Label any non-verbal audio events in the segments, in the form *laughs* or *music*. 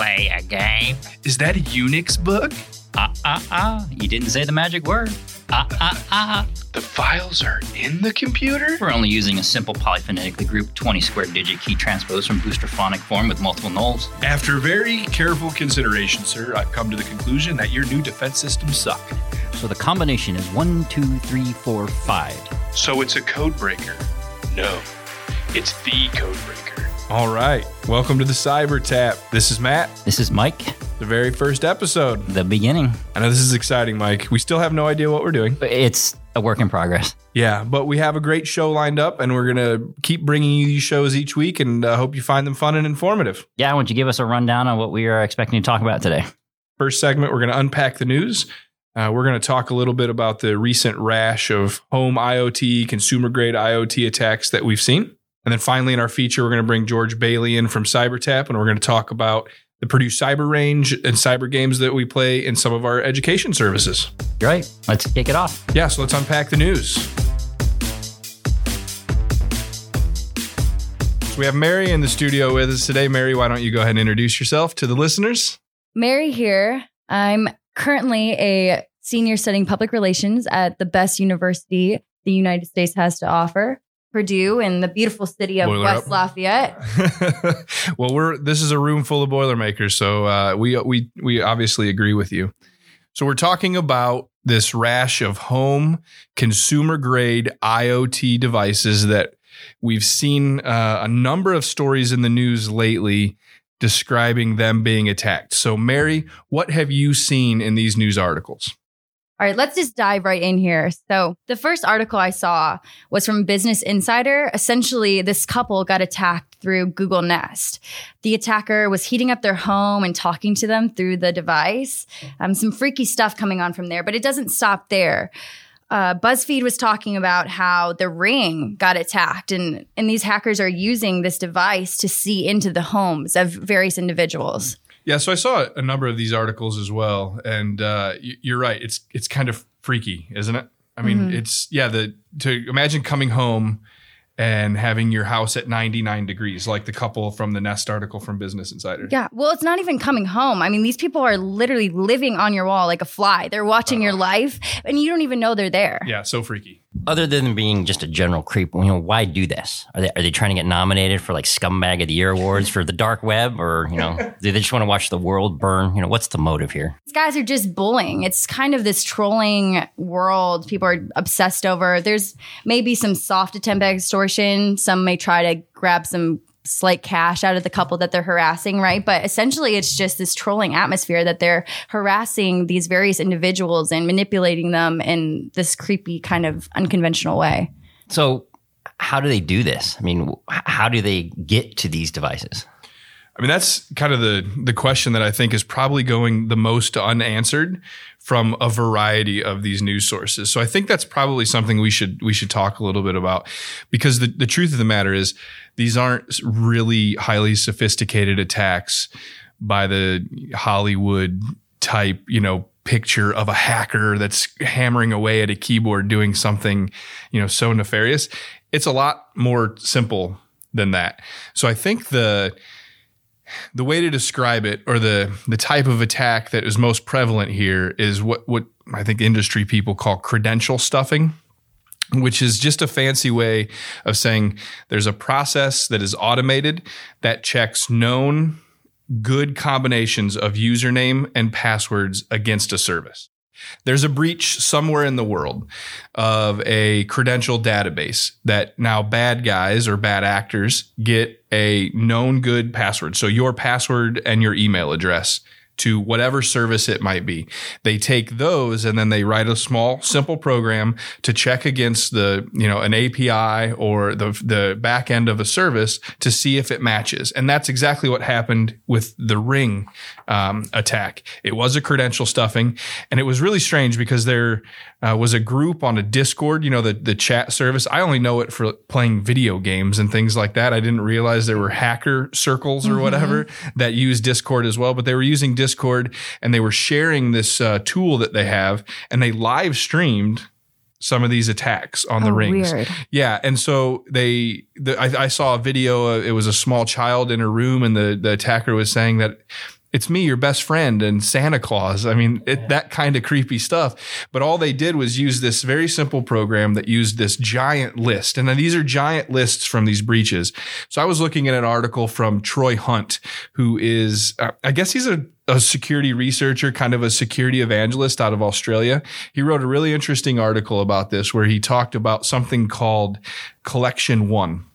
play a game? Is that a Unix bug? Ah, ah, ah. You didn't say the magic word. Ah, ah, ah. The files are in the computer? We're only using a simple polyphonetically grouped 20 square digit key transpose from boustrophedonic form with multiple nulls. After very careful consideration, sir, I've come to the conclusion that your new defense systems suck. So the combination is one, two, three, four, five. So it's a code breaker. No, it's the code breaker. All right. Welcome to the Cyber Tap. This is Mat, This is Mike, the very first episode. the beginning. I know this is exciting, Mike. We still have no idea what we're doing. But it's a work in progress. Yeah, but we have a great show lined up, and we're going to keep bringing you these shows each week, and uh, hope you find them fun and informative. Yeah, why don't you give us a rundown on what we are expecting to talk about today? First segment, we're going to unpack the news. Uh, we're going to talk a little bit about the recent rash of home IoT, consumer grade IoT attacks that we've seen. And then finally, in our feature, we're going to bring George Bailey in from CyberTap, and we're going to talk about the Purdue Cyber Range and cyber games that we play in some of our education services. You're right. Let's kick it off. Yeah, so let's unpack the news. So we have Mary in the studio with us today. Mary, why don't you go ahead and introduce yourself to the listeners? Mary here. I'm currently a senior studying public relations at the best university the United States has to offer, Purdue, in the beautiful city of Boiler West up. Lafayette. *laughs* well, we're this is a room full of Boilermakers, so uh, we we we obviously agree with you. So we're talking about this rash of home consumer grade IoT devices that we've seen uh, a number of stories in the news lately describing them being attacked. So, Mary, what have you seen in these news articles? All right, let's just dive right in here. So, the first article I saw was from Business Insider. Essentially, this couple got attacked through Google Nest. The attacker was heating up their home and talking to them through the device. Um, some freaky stuff coming on from there, but it doesn't stop there. Uh, BuzzFeed was talking about how the Ring got attacked, and and these hackers are using this device to see into the homes of various individuals. Yeah, so I saw a number of these articles as well, and uh, you're right. It's it's kind of freaky, isn't it? I mean, it's yeah. The to imagine coming home and having your house at 99 degrees, like the couple from the Nest article from Business Insider. Yeah. Well, it's not even coming home. I mean, these people are literally living on your wall like a fly. They're watching your life and you don't even know they're there. Yeah, so freaky. Other than being just a general creep, you know, why do this? Are they are they trying to get nominated for like scumbag of the year awards for the dark web, or you know, *laughs* do they just want to watch the world burn? You know, what's the motive here? These guys are just bullying. It's kind of this trolling world people are obsessed over. There's maybe some soft attempt at extortion. Some may try to grab some slight cash out of the couple that they're harassing, right? But essentially, it's just this trolling atmosphere that they're harassing these various individuals and manipulating them in this creepy kind of unconventional way. So, how do they do this? I mean, how do they get to these devices? I mean, that's kind of the the question that I think is probably going the most unanswered from a variety of these news sources. So I think that's probably something we should we should talk a little bit about because the, the truth of the matter is these aren't really highly sophisticated attacks by the Hollywood type, you know, picture of a hacker that's hammering away at a keyboard doing something, you know, so nefarious. It's a lot more simple than that. So I think the the way to describe it or the the type of attack that is most prevalent here is what what I think industry people call credential stuffing which is just a fancy way of saying there's a process that is automated that checks known good combinations of username and passwords against a service. There's a breach somewhere in the world of a credential database that now bad guys or bad actors get a known good password. So your password and your email address to whatever service it might be. They take those and then they write a small, simple program to check against the, you know, an API or the, the back end of a service to see if it matches. And that's exactly what happened with the ring um, attack. It was a credential stuffing and it was really strange because there uh, was a group on a Discord, you know, the, the chat service. I only know it for playing video games and things like that. I didn't realize there were hacker circles or whatever that use Discord as well, but they were using Discord and they were sharing this uh, tool that they have and they live streamed some of these attacks on the Oh, rings. weird. Yeah, and so they, the, I, I saw a video. Uh, it was a small child in a room, and the the attacker was saying that it's me, your best friend, and Santa Claus. I mean, it, that kind of creepy stuff. But all they did was use this very simple program that used this giant list. And then these are giant lists from these breaches. So I was looking at an article from Troy Hunt, who is, uh, I guess he's a, a security researcher, kind of a security evangelist out of Australia. He wrote a really interesting article about this where he talked about something called Collection One.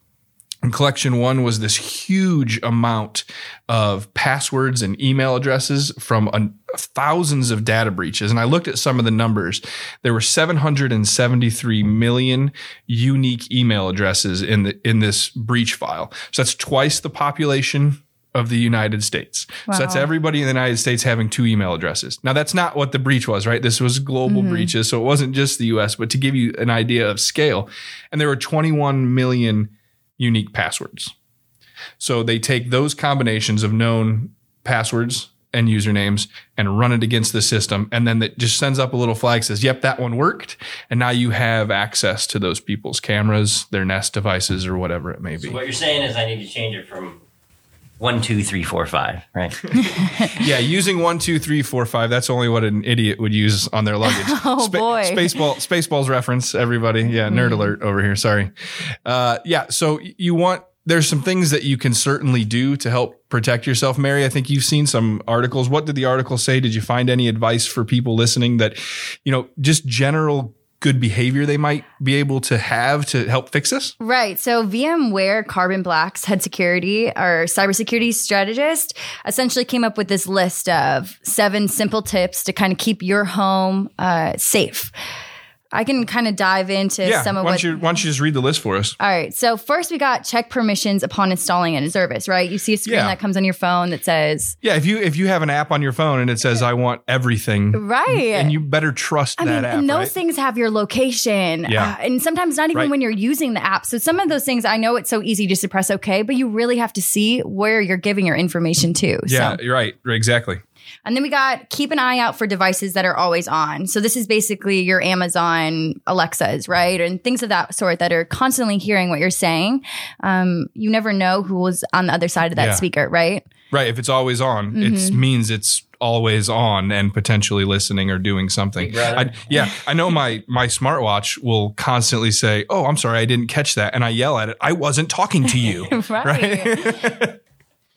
And collection one was this huge amount of passwords and email addresses from an, thousands of data breaches. And I looked at some of the numbers. There were 773 million unique email addresses in the in this breach file. So that's twice the population of the United States. Wow. So that's everybody in the United States having two email addresses. Now that's not what the breach was, right? This was global mm-hmm. breaches. So it wasn't just the US, but to give you an idea of scale. And there were 21 million unique passwords. So they take those combinations of known passwords and usernames and run it against the system. And then it just sends up a little flag says, yep, that one worked. And now you have access to those people's cameras, their Nest devices, or whatever it may be. So what you're saying is I need to change it from one, two, three, four, five, right? *laughs* yeah, using one, two, three, four, five. That's only what an idiot would use on their luggage. *laughs* oh Spa- boy, Spaceball, Spaceballs reference. Everybody, yeah, nerd mm. alert over here. Sorry. Uh, yeah, so you want there's some things that you can certainly do to help protect yourself. Mary, I think you've seen some articles. What did the article say? Did you find any advice for people listening that, you know, just general good behavior they might be able to have to help fix this? Right. So VMware Carbon Black's head security or cybersecurity strategist essentially came up with this list of seven simple tips to kind of keep your home uh, safe. I can kind of dive into yeah, some of why what. You, why don't you just read the list for us? All right. So first, we got check permissions upon installing a service. Right. You see a screen yeah. that comes on your phone that says. Yeah. If you if you have an app on your phone and it says I want everything. Right. And you better trust I that mean, app. And those right? things have your location. Yeah. Uh, and sometimes not even right. when you're using the app. So some of those things I know it's so easy just to press OK, but you really have to see where you're giving your information to. Yeah. So. You're right. Exactly. And then we got keep an eye out for devices that are always on. So this is basically your Amazon Alexas, right? And things of that sort that are constantly hearing what you're saying. Um, you never know who was on the other side of that yeah. speaker, right? Right. If it's always on, mm-hmm. it means it's always on and potentially listening or doing something. I, yeah, I know my my smartwatch will constantly say, "Oh, I'm sorry, I didn't catch that," and I yell at it, "I wasn't talking to you." *laughs* right. right? *laughs*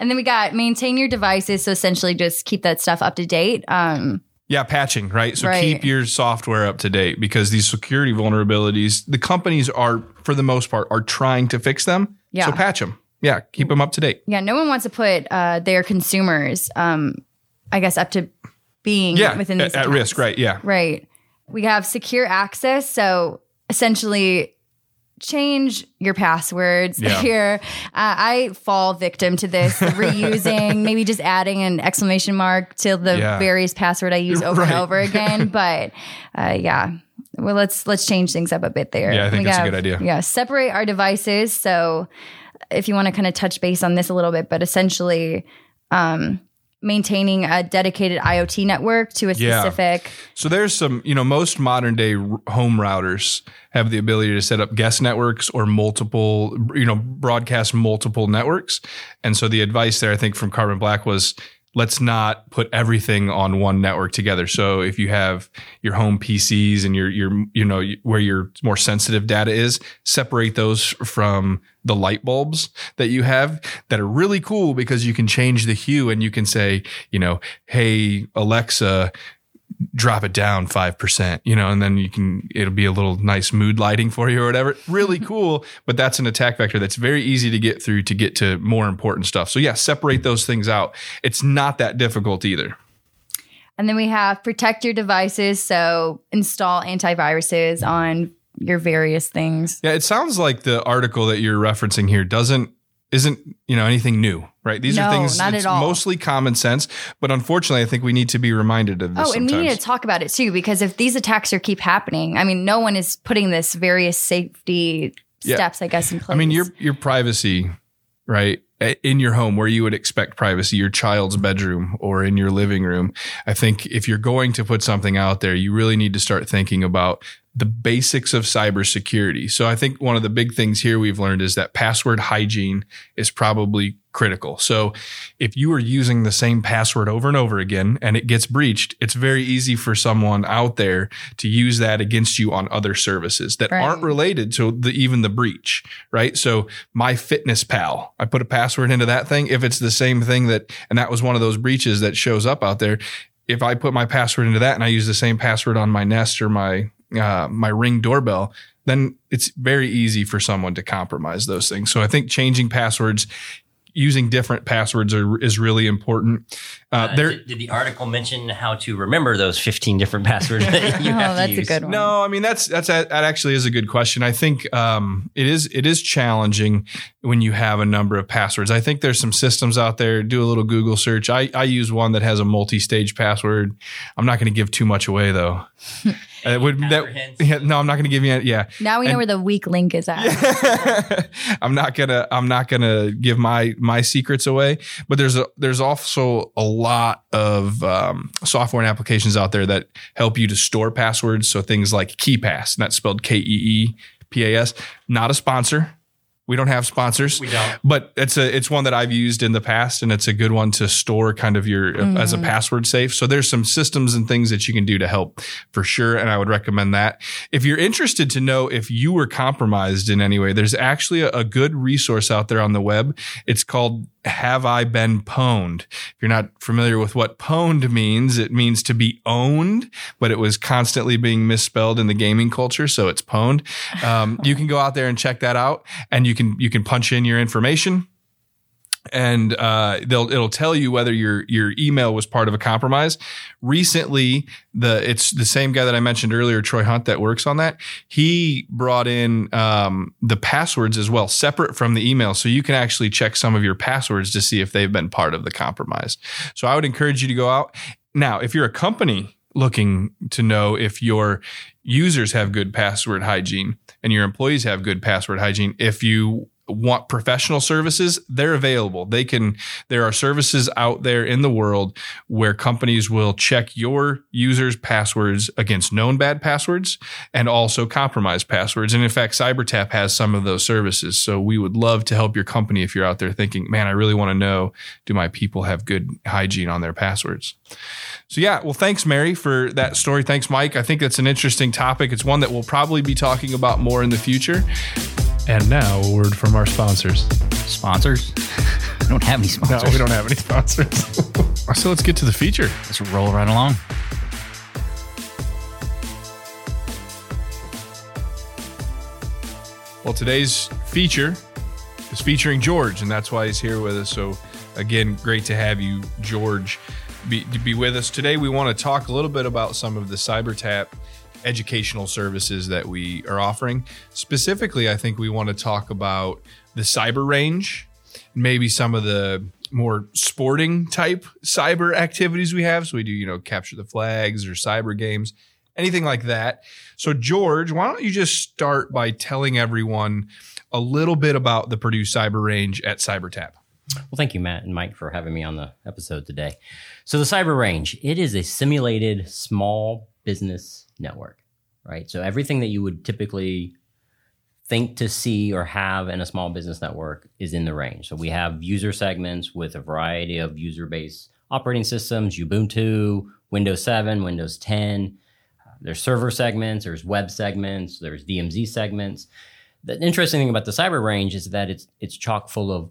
And then we got maintain your devices. So essentially just keep that stuff up to date. Um, yeah, patching, right? So right. keep your software up to date because these security vulnerabilities, the companies are, for the most part, are trying to fix them. Yeah. So patch them. Yeah, keep them up to date. Yeah, no one wants to put uh, their consumers, um, I guess, up to being yeah, within at, at risk, right? Yeah, right. We have secure access, so essentially change your passwords yeah. *laughs* here. Uh, I fall victim to this *laughs* reusing, maybe just adding an exclamation mark to the yeah. various password I use *laughs* over right. and over again. But uh, yeah, well, let's let's change things up a bit there. Yeah, I think we that's have, a good idea. Yeah, separate our devices. So if you want to kind of touch base on this a little bit, but essentially. Um, maintaining a dedicated IoT network to a specific. Yeah. So there's some, you know, most modern day home routers have the ability to set up guest networks or multiple, you know, broadcast multiple networks. And so the advice there, I think, from Carbon Black was let's not put everything on one network together. So if you have your home PCs and your your you know where your more sensitive data is, separate those from the light bulbs that you have that are really cool because you can change the hue and you can say, you know, hey Alexa, drop it down 5%, you know, and then you can, it'll be a little nice mood lighting for you or whatever. Really mm-hmm. cool. But that's an attack vector that's very easy to get through to get to more important stuff. So yeah, separate those things out. It's not that difficult either. And then we have protect your devices. So install antiviruses on your various things. Yeah, it sounds like the article that you're referencing here doesn't isn't you know anything new, right? These no, are things not it's at all. mostly common sense, but unfortunately, I think we need to be reminded of this. Oh, and we need to talk about it too, because if these attacks are keep happening, I mean, no one is putting this various safety yeah. steps, I guess, in place. I mean, your your privacy, right? in your home where you would expect privacy, your child's bedroom or in your living room. I think if you're going to put something out there, you really need to start thinking about the basics of cybersecurity. So I think one of the big things here we've learned is that password hygiene is probably critical. So if you are using the same password over and over again and it gets breached, it's very easy for someone out there to use that against you on other services that Right. aren't related to the, even the breach, right? So MyFitnessPal, I put a password into that thing. If it's the same thing that, and that was one of those breaches that shows up out there. If I put my password into that and I use the same password on my Nest or my, uh, my ring doorbell, then it's very easy for someone to compromise those things. So I think changing passwords, using different passwords are, is really important. Uh, Uh, there, did, did the article mention how to remember those 15 different *laughs* passwords that you Oh, have to that's a good one. No, I mean that's that's that actually is a good question. I think um, it is it is challenging when you have a number of passwords. I think there's some systems out there. Do a little Google search. I, I use one that has a multi-stage password. I'm not going to give too much away though. *laughs* it would that, yeah, no, I'm not going to give you. Any, Yeah, Now we know where the weak link is at. *laughs* I'm not gonna I'm not gonna give my my secrets away. But there's a there's also a lot of um, software and applications out there that help you to store passwords. So things like KeePass, and that's spelled K E E P A S. Not a sponsor. We don't have sponsors. We don't. But it's a it's one that I've used in the past, and it's a good one to store kind of your uh, as a mm. password safe. So there's some systems and things that you can do to help for sure, and I would recommend that. If you're interested to know if you were compromised in any way, there's actually a, a good resource out there on the web. It's called Have I Been Pwned? If you're not familiar with what pwned means, it means to be owned, but it was constantly being misspelled in the gaming culture, so it's pwned. Um, you can go out there and check that out, and you can you can punch in your information and uh, they'll it'll tell you whether your your email was part of a compromise. Recently, the it's the same guy that I mentioned earlier, Troy Hunt, that works on that. He brought in um, the passwords as well, separate from the email, so you can actually check some of your passwords to see if they've been part of the compromise. So I would encourage you to go out now. If you're a company looking to know if your users have good password hygiene and your employees have good password hygiene, if you want professional services, they're available. They can, there are services out there in the world where companies will check your users' passwords against known bad passwords and also compromised passwords. And in fact, CyberTap has some of those services. So we would love to help your company if you're out there thinking, man, I really want to know, do my people have good hygiene on their passwords? So yeah, well, thanks, Mary, for that story. Thanks, Mike. I think that's an interesting topic. It's one that we'll probably be talking about more in the future. And now a word from our sponsors. Sponsors? *laughs* we don't have any sponsors. No, we don't have any sponsors. *laughs* so let's get to the feature. Let's roll right along. Well, today's feature is featuring George, and that's why he's here with us. So, again, great to have you, George, be, to be with us today. We want to talk a little bit about some of the CyberTap educational services that we are offering. Specifically, I think we want to talk about the cyber range, maybe some of the more sporting type cyber activities we have. So we do, you know, capture the flags or cyber games, anything like that. So, George, why don't you just start by telling everyone a little bit about the Purdue Cyber Range at CyberTap? Well, thank you, Mat and Mike, for having me on the episode today. So, the Cyber Range, it is a simulated small business network, right? So, everything that you would typically think to see or have in a small business network is in the range. So, we have user segments with a variety of user based operating systems Ubuntu, Windows 7, Windows 10. Uh, There's server segments, there's web segments, there's DMZ segments. The interesting thing about the cyber range is that it's it's chock full of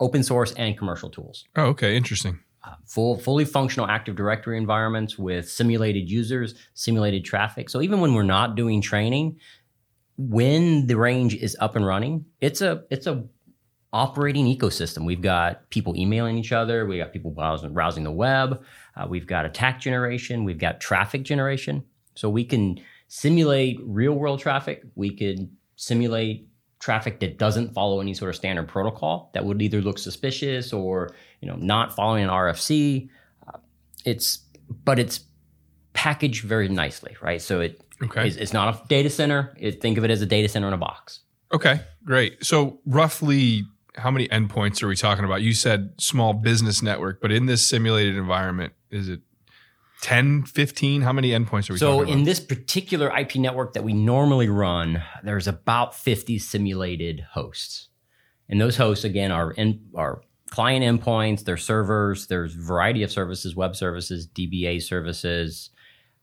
open source and commercial tools. Oh, okay. Interesting. Uh, full, fully functional Active Directory environments with simulated users, simulated traffic. So even when we're not doing training, when the range is up and running, it's a it's a operating ecosystem. We've got people emailing each other. We got people browsing, browsing the web. Uh, we've got attack generation. We've got traffic generation. So we can simulate real world traffic. We could simulate traffic that doesn't follow any sort of standard protocol that would either look suspicious or you know not following an RFC. Uh, it's but it's packaged very nicely, right? So it Okay. it's, it's not a data center. It, think of it as a data center in a box. Okay. Great. So, roughly, how many endpoints are we talking about? You said small business network, but in this simulated environment, is it 10, 15? How many endpoints are we So in this particular IP network that we normally run, there's about 50 simulated hosts. And those hosts again are in are client endpoints, there's servers, there's a variety of services, web services, DBA services,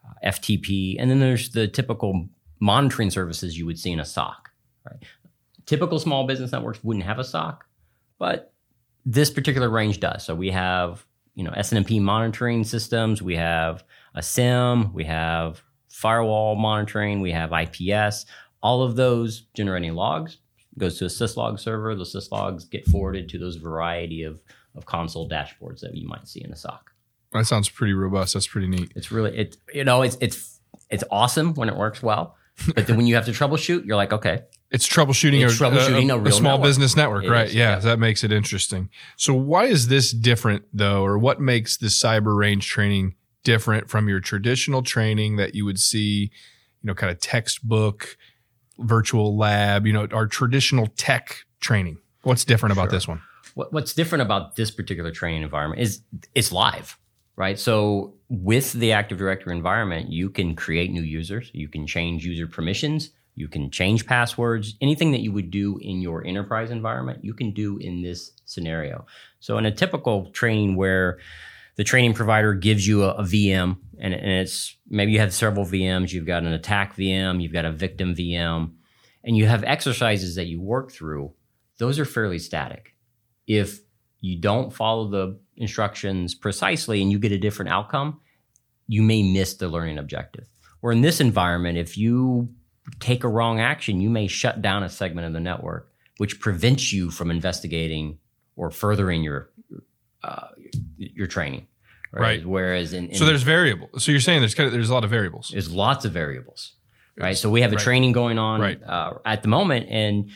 uh, FTP, and then there's the typical monitoring services you would see in a SOC. Right? Typical small business networks wouldn't have a SOC, but this particular range does. So we have you know SNMP monitoring systems, we have a SIEM. we have firewall monitoring, we have IPS. All of those generating logs goes to a syslog server. The syslogs get forwarded to those variety of of console dashboards that you might see in a SOC. That sounds pretty robust. That's pretty neat. It's really it you know it's it's it's awesome when it works well, *laughs* but then when you have to troubleshoot, you're like okay, It's troubleshooting, It's a, troubleshooting a, a a small network. business network, It right? is, yeah, yeah. that makes it interesting. So, why is this different, though, or what makes the cyber range training different from your traditional training that you would see, you know, kind of textbook, virtual lab, you know, our traditional tech training? What's different about Sure. this one? what, what's different about this particular training environment is it's live, right? So with the Active Directory environment, you can create new users, you can change user permissions, you can change passwords, anything that you would do in your enterprise environment, you can do in this scenario. So in a typical training where the training provider gives you a, a VM and, and it's maybe you have several VMs, you've got an attack VM, you've got a victim VM, and you have exercises that you work through, those are fairly static if you don't follow the instructions precisely and you get a different outcome, you may miss the learning objective. Or in this environment, if you take a wrong action, you may shut down a segment of the network, which prevents you from investigating or furthering your uh, your training. Right. Whereas in, in So there's variable. So you're saying there's kind of there's a lot of variables. there's lots of variables, right? So we have a Right. training going on Right. uh, at the moment, and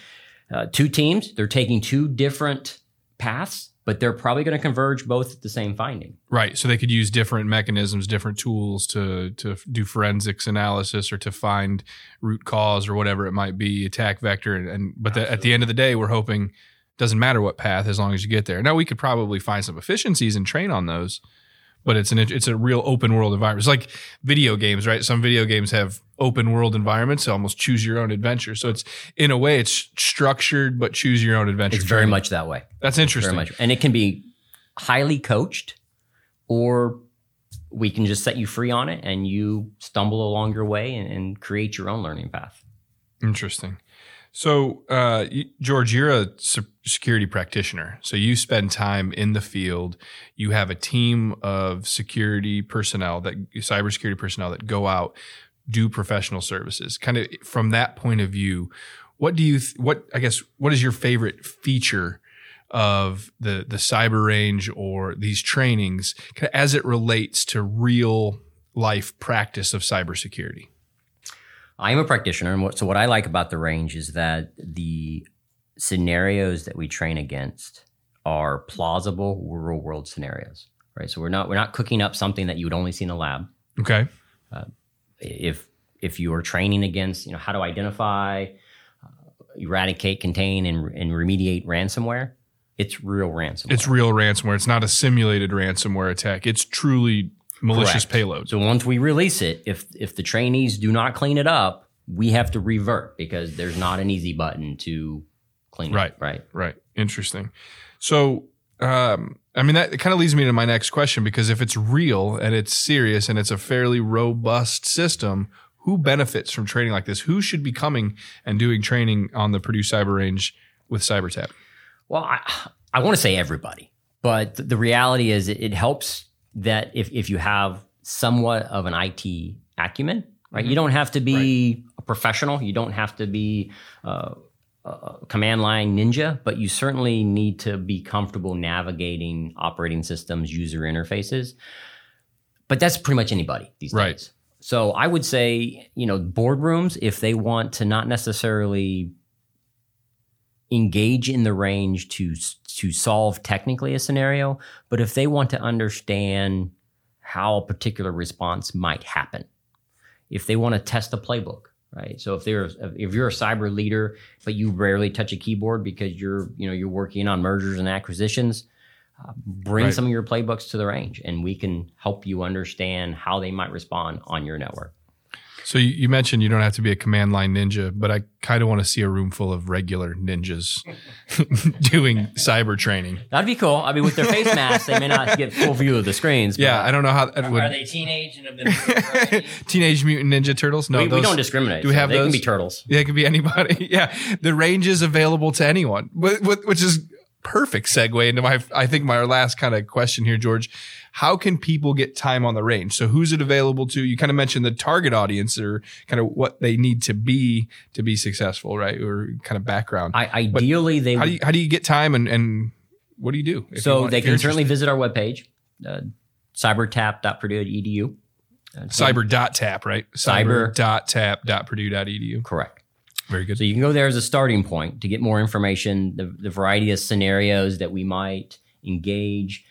uh, two teams. They're taking two different paths, but they're probably going to converge both at the same finding. Right. So they could use different mechanisms, different tools to to do forensics analysis or to find root cause or whatever it might be, attack vector. And, and but the, at the end of the day, we're hoping doesn't matter what path as long as you get there. Now we could probably find some efficiencies and train on those, but it's an it's a real open world environment. It's like video games, right? Some video games have open world environments, almost choose your own adventure. So it's in a way it's structured, but choose your own adventure. It's very training. much that way. that's interesting. Very much, and it can be highly coached, or we can just set you free on it, and you stumble along your way and, and create your own learning path. Interesting. So, uh, George, you're a security practitioner. So you spend time in the field. You have a team of security personnel that cybersecurity personnel that go out, do professional services. Kind of from that point of view, what do you? Th- what I guess what is your favorite feature of the the cyber range or these trainings as it relates to real life practice of cybersecurity? I am a practitioner, and what, so what I like about the range is that the scenarios that we train against are plausible real world scenarios. Right, so we're not we're not cooking up something that you would only see in a lab. Okay. If if you are training against, you know, how to identify, uh, eradicate, contain, and, and remediate ransomware, it's real ransomware. It's real ransomware. It's not a simulated ransomware attack. It's truly malicious Correct. payloads. So once we release it, if if the trainees do not clean it up, we have to revert because there's not an easy button to clean Right. it up. Right. Right. Interesting. So, um, I mean, that kind of leads me to my next question because if it's real and it's serious and it's a fairly robust system, who benefits from training like this? Who should be coming and doing training on the Purdue Cyber Range with CyberTap? Well, I, I want to say everybody, but the reality is it, it helps that if, if you have somewhat of an IT acumen, right? You don't have to be a professional. You don't have to be uh, a command line ninja, but you certainly need to be comfortable navigating operating systems, user interfaces. But that's pretty much anybody these Right. days. So I would say, you know, boardrooms, if they want to not necessarily engage in the range to to solve technically a scenario, but if they want to understand how a particular response might happen, if they want to test a playbook, right? So if they're if you're a cyber leader but you rarely touch a keyboard because you're you know you're working on mergers and acquisitions, uh, bring Right. some of your playbooks to the range, and we can help you understand how they might respond on your network. So you, you mentioned you don't have to be a command line ninja, but I kind of want to see a room full of regular ninjas *laughs* doing cyber training. That'd be cool. I mean, with their face masks, they may not get full view of the screens. but Yeah, I don't know how that Are would. they teenage and have been *laughs* Teenage Mutant Ninja Turtles? No, we, we don't discriminate. do we so have they can those? be turtles. Yeah, it could be anybody. *laughs* yeah, the range is available to anyone, wh- wh- which is perfect segue into my. I think my last kind of question here, George. How can people get time on the range? So who's it available to? You kind of mentioned the target audience or kind of what they need to be to be successful, right? Or kind of background. I, ideally, they how do you how do you get time and and what do you do? you so want- they can certainly visit our webpage, uh, cybertap.purdue.edu. Uh, cyber dot tap right Cyber- dot tap dot purdue dot edu. correct. Very good. So you can go there as a starting point to get more information, the, the variety of scenarios that we might engage.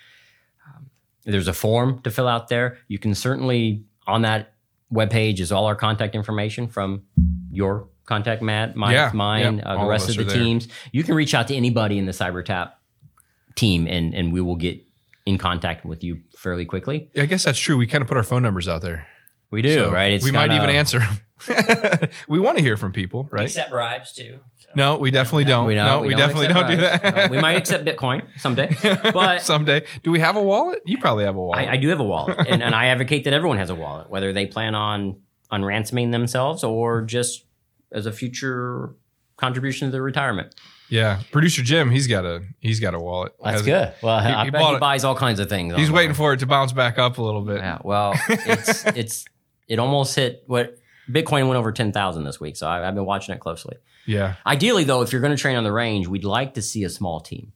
There's a form to fill out there. You can certainly on that webpage is all our contact information from your contact, Mat, mine, Yeah, mine, yeah, uh, the rest of the there. teams. You can reach out to anybody in the CyberTap team, and and we will get in contact with you fairly quickly. I guess that's true. We kind of put our phone numbers out there. We do, So right? we might even answer. 'Em. *laughs* we want to hear from people, right? accept bribes too. So. No, we definitely don't. We don't, no, we, definitely don't do bribes. that. Uh, we might accept *laughs* Bitcoin someday, but *laughs* someday. Do we have a wallet? You probably have a wallet. I, I do have a wallet, and, and I advocate that everyone has a wallet, whether they plan on unransoming themselves or just as a future contribution to their retirement. yeah, producer Jim, he's got a he's got a wallet. That's good. Well, He- I he bet bought he it. buys all kinds of things. He's online. waiting for it to bounce back up a little bit. Yeah. Well, it's it's it almost hit what Bitcoin went over ten thousand this week, so I, I've been watching it closely. Yeah. Ideally, though, if you're going to train on the range, we'd like to see a small team.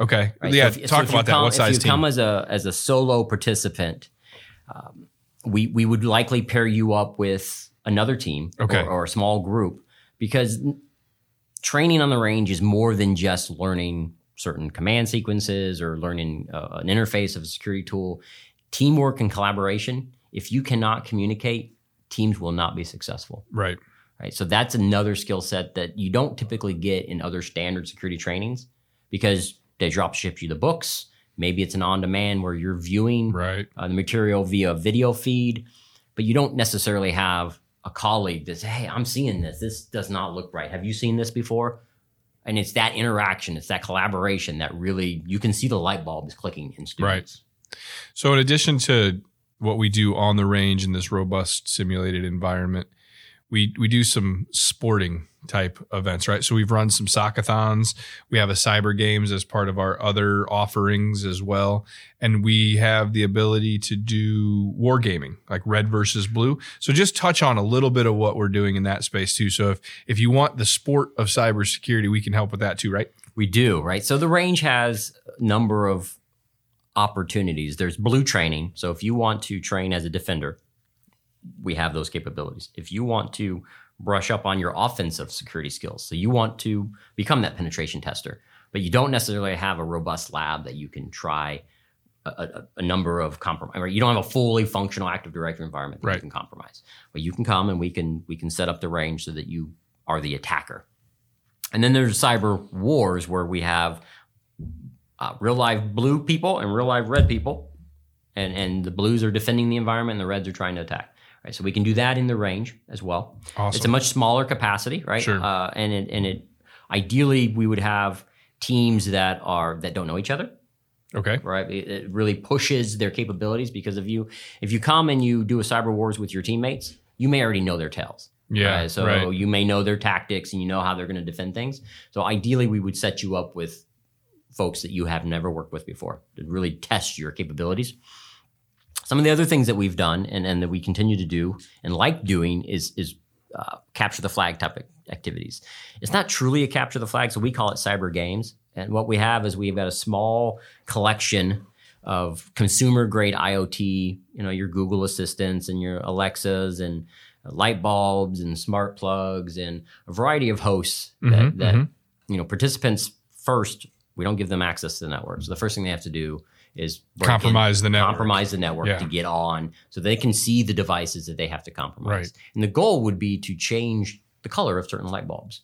Okay. Right? Yeah. So if- talk you about that. come- What size team? if you come as a as a solo participant, um, we we would likely pair you up with another team Okay. or, or a small group because training on the range is more than just learning certain command sequences or learning uh, an interface of a security tool. Teamwork and collaboration. If you cannot communicate, teams will not be successful right. right? So that's another skill set that you don't typically get in other standard security trainings because they drop ship you the books. Maybe it's an on demand where you're viewing Right. uh, the material via video feed, but you don't necessarily have a colleague that says, "Hey, I'm seeing this. This does not look right. Have you seen this before?" And it's that interaction, it's that collaboration that really you can see the light bulbs clicking in students. Right. So, in addition to what we do on the range in this robust simulated environment, we we do some sporting type events, right? So we've run some sockathons. We have a cyber games as part of our other offerings as well, and we have the ability to do wargaming, like red versus blue. So just touch on a little bit of what we're doing in that space too. So if if you want the sport of cybersecurity, we can help with that too, right? We do, right? So the range has a number of opportunities. There's blue training. So if you want to train as a defender, we have those capabilities. If you want to brush up on your offensive security skills, so you want to become that penetration tester, but you don't necessarily have a robust lab that you can try a, a, a number of compromise. You don't have a fully functional Active Directory environment that Right. you can compromise. But you can come and we can we can set up the range so that you are the attacker. And then there's cyber wars where we have uh, real live blue people and real live red people, and and the blues are defending the environment and the reds are trying to attack. Right, so we can do that in the range as well. Awesome. It's a much smaller capacity, right? Sure. Uh, and it and it ideally we would have teams that are that don't know each other okay. right? It, it really pushes their capabilities because if you if you come and you do a cyber wars with your teammates, you may already know their tails. Yeah. right? So right. you may know their tactics and you know how they're going to defend things. So ideally, we would set you up with folks that you have never worked with before to really test your capabilities. Some of the other things that we've done and, and that we continue to do and like doing is is uh, capture the flag type activities. It's not truly a capture the flag, so we call it cyber games. And what we have is we've got a small collection of consumer grade IoT, you know, your Google Assistants and your Alexas and light bulbs and smart plugs and a variety of hosts that, Mhm, that mhm. you know participants first we don't give them access to the network so the first thing they have to do is break in- Compromise the network. compromise the network Yeah. to get on so they can see the devices that they have to compromise Right. and the goal would be to change the color of certain light bulbs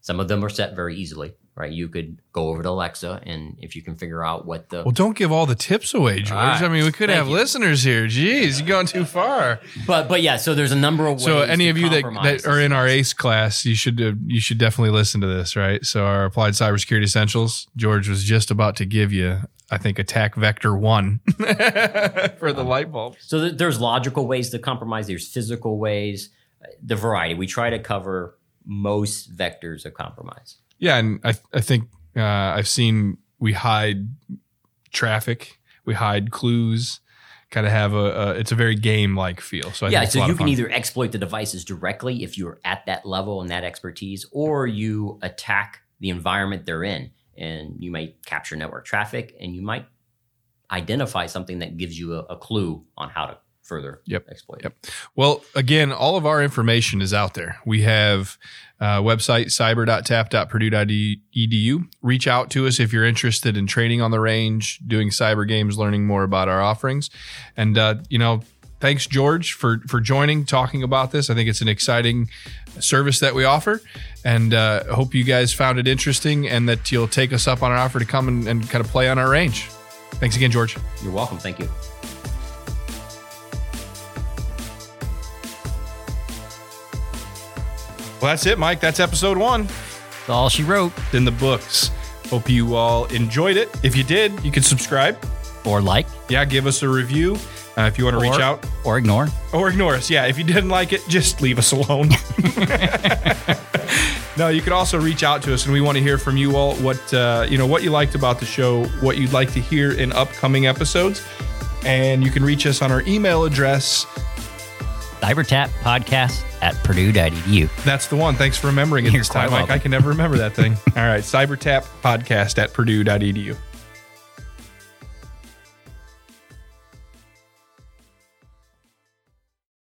some of them are set very easily right? You could go over to Alexa, and if you can figure out what the Well, don't give all the tips away, George. Right. I mean, we could Thank have you. listeners here. Jeez, you're going too far. but but yeah, so there's a number of ways. So, any of you that, that are in our. ACE class, you should uh, you should definitely listen to this, right? So, our applied cybersecurity essentials. George was just about to give you, I think, attack vector one *laughs* for the light bulb. So th- there's logical ways to compromise. There's physical ways. The variety. We try to cover most vectors of compromise. Yeah, and I I think uh, I've seen we hide traffic, we hide clues, kind of have a, a it's a very game like feel. So I yeah, think so you can either exploit the devices directly if you're at that level and that expertise, or you attack the environment they're in, and you might capture network traffic, and you might identify something that gives you a, a clue on how to further Yep. exploit. Yep. Well, again, all of our information is out there. We have uh, website cyber.tap.purdue.edu. Reach out to us if you're interested in training on the range, doing cyber games, learning more about our offerings. And, uh, you know, thanks, George, for, for joining, talking about this. I think it's an exciting service that we offer. And uh, hope you guys found it interesting and that you'll take us up on our offer to come and, and kind of play on our range. Thanks again, George. You're welcome. Thank you. Well, that's it, Mike. That's episode one. That's all she wrote. in the books. Hope you all enjoyed it. If you did, you can subscribe. Or like. Yeah, give us a review uh, if you want to reach out Or ignore. or ignore us. Yeah, if you didn't like it, just leave us alone. *laughs* no, you can also reach out to us, and we want to hear from you all what uh, you know what you liked about the show, what you'd like to hear in upcoming episodes, and you can reach us on our email address. Cybertap podcast at purdue.edu. That's the one. Thanks for remembering it You're this time, Mike. I can never remember that thing. *laughs* all right, cybertap podcast at purdue.edu.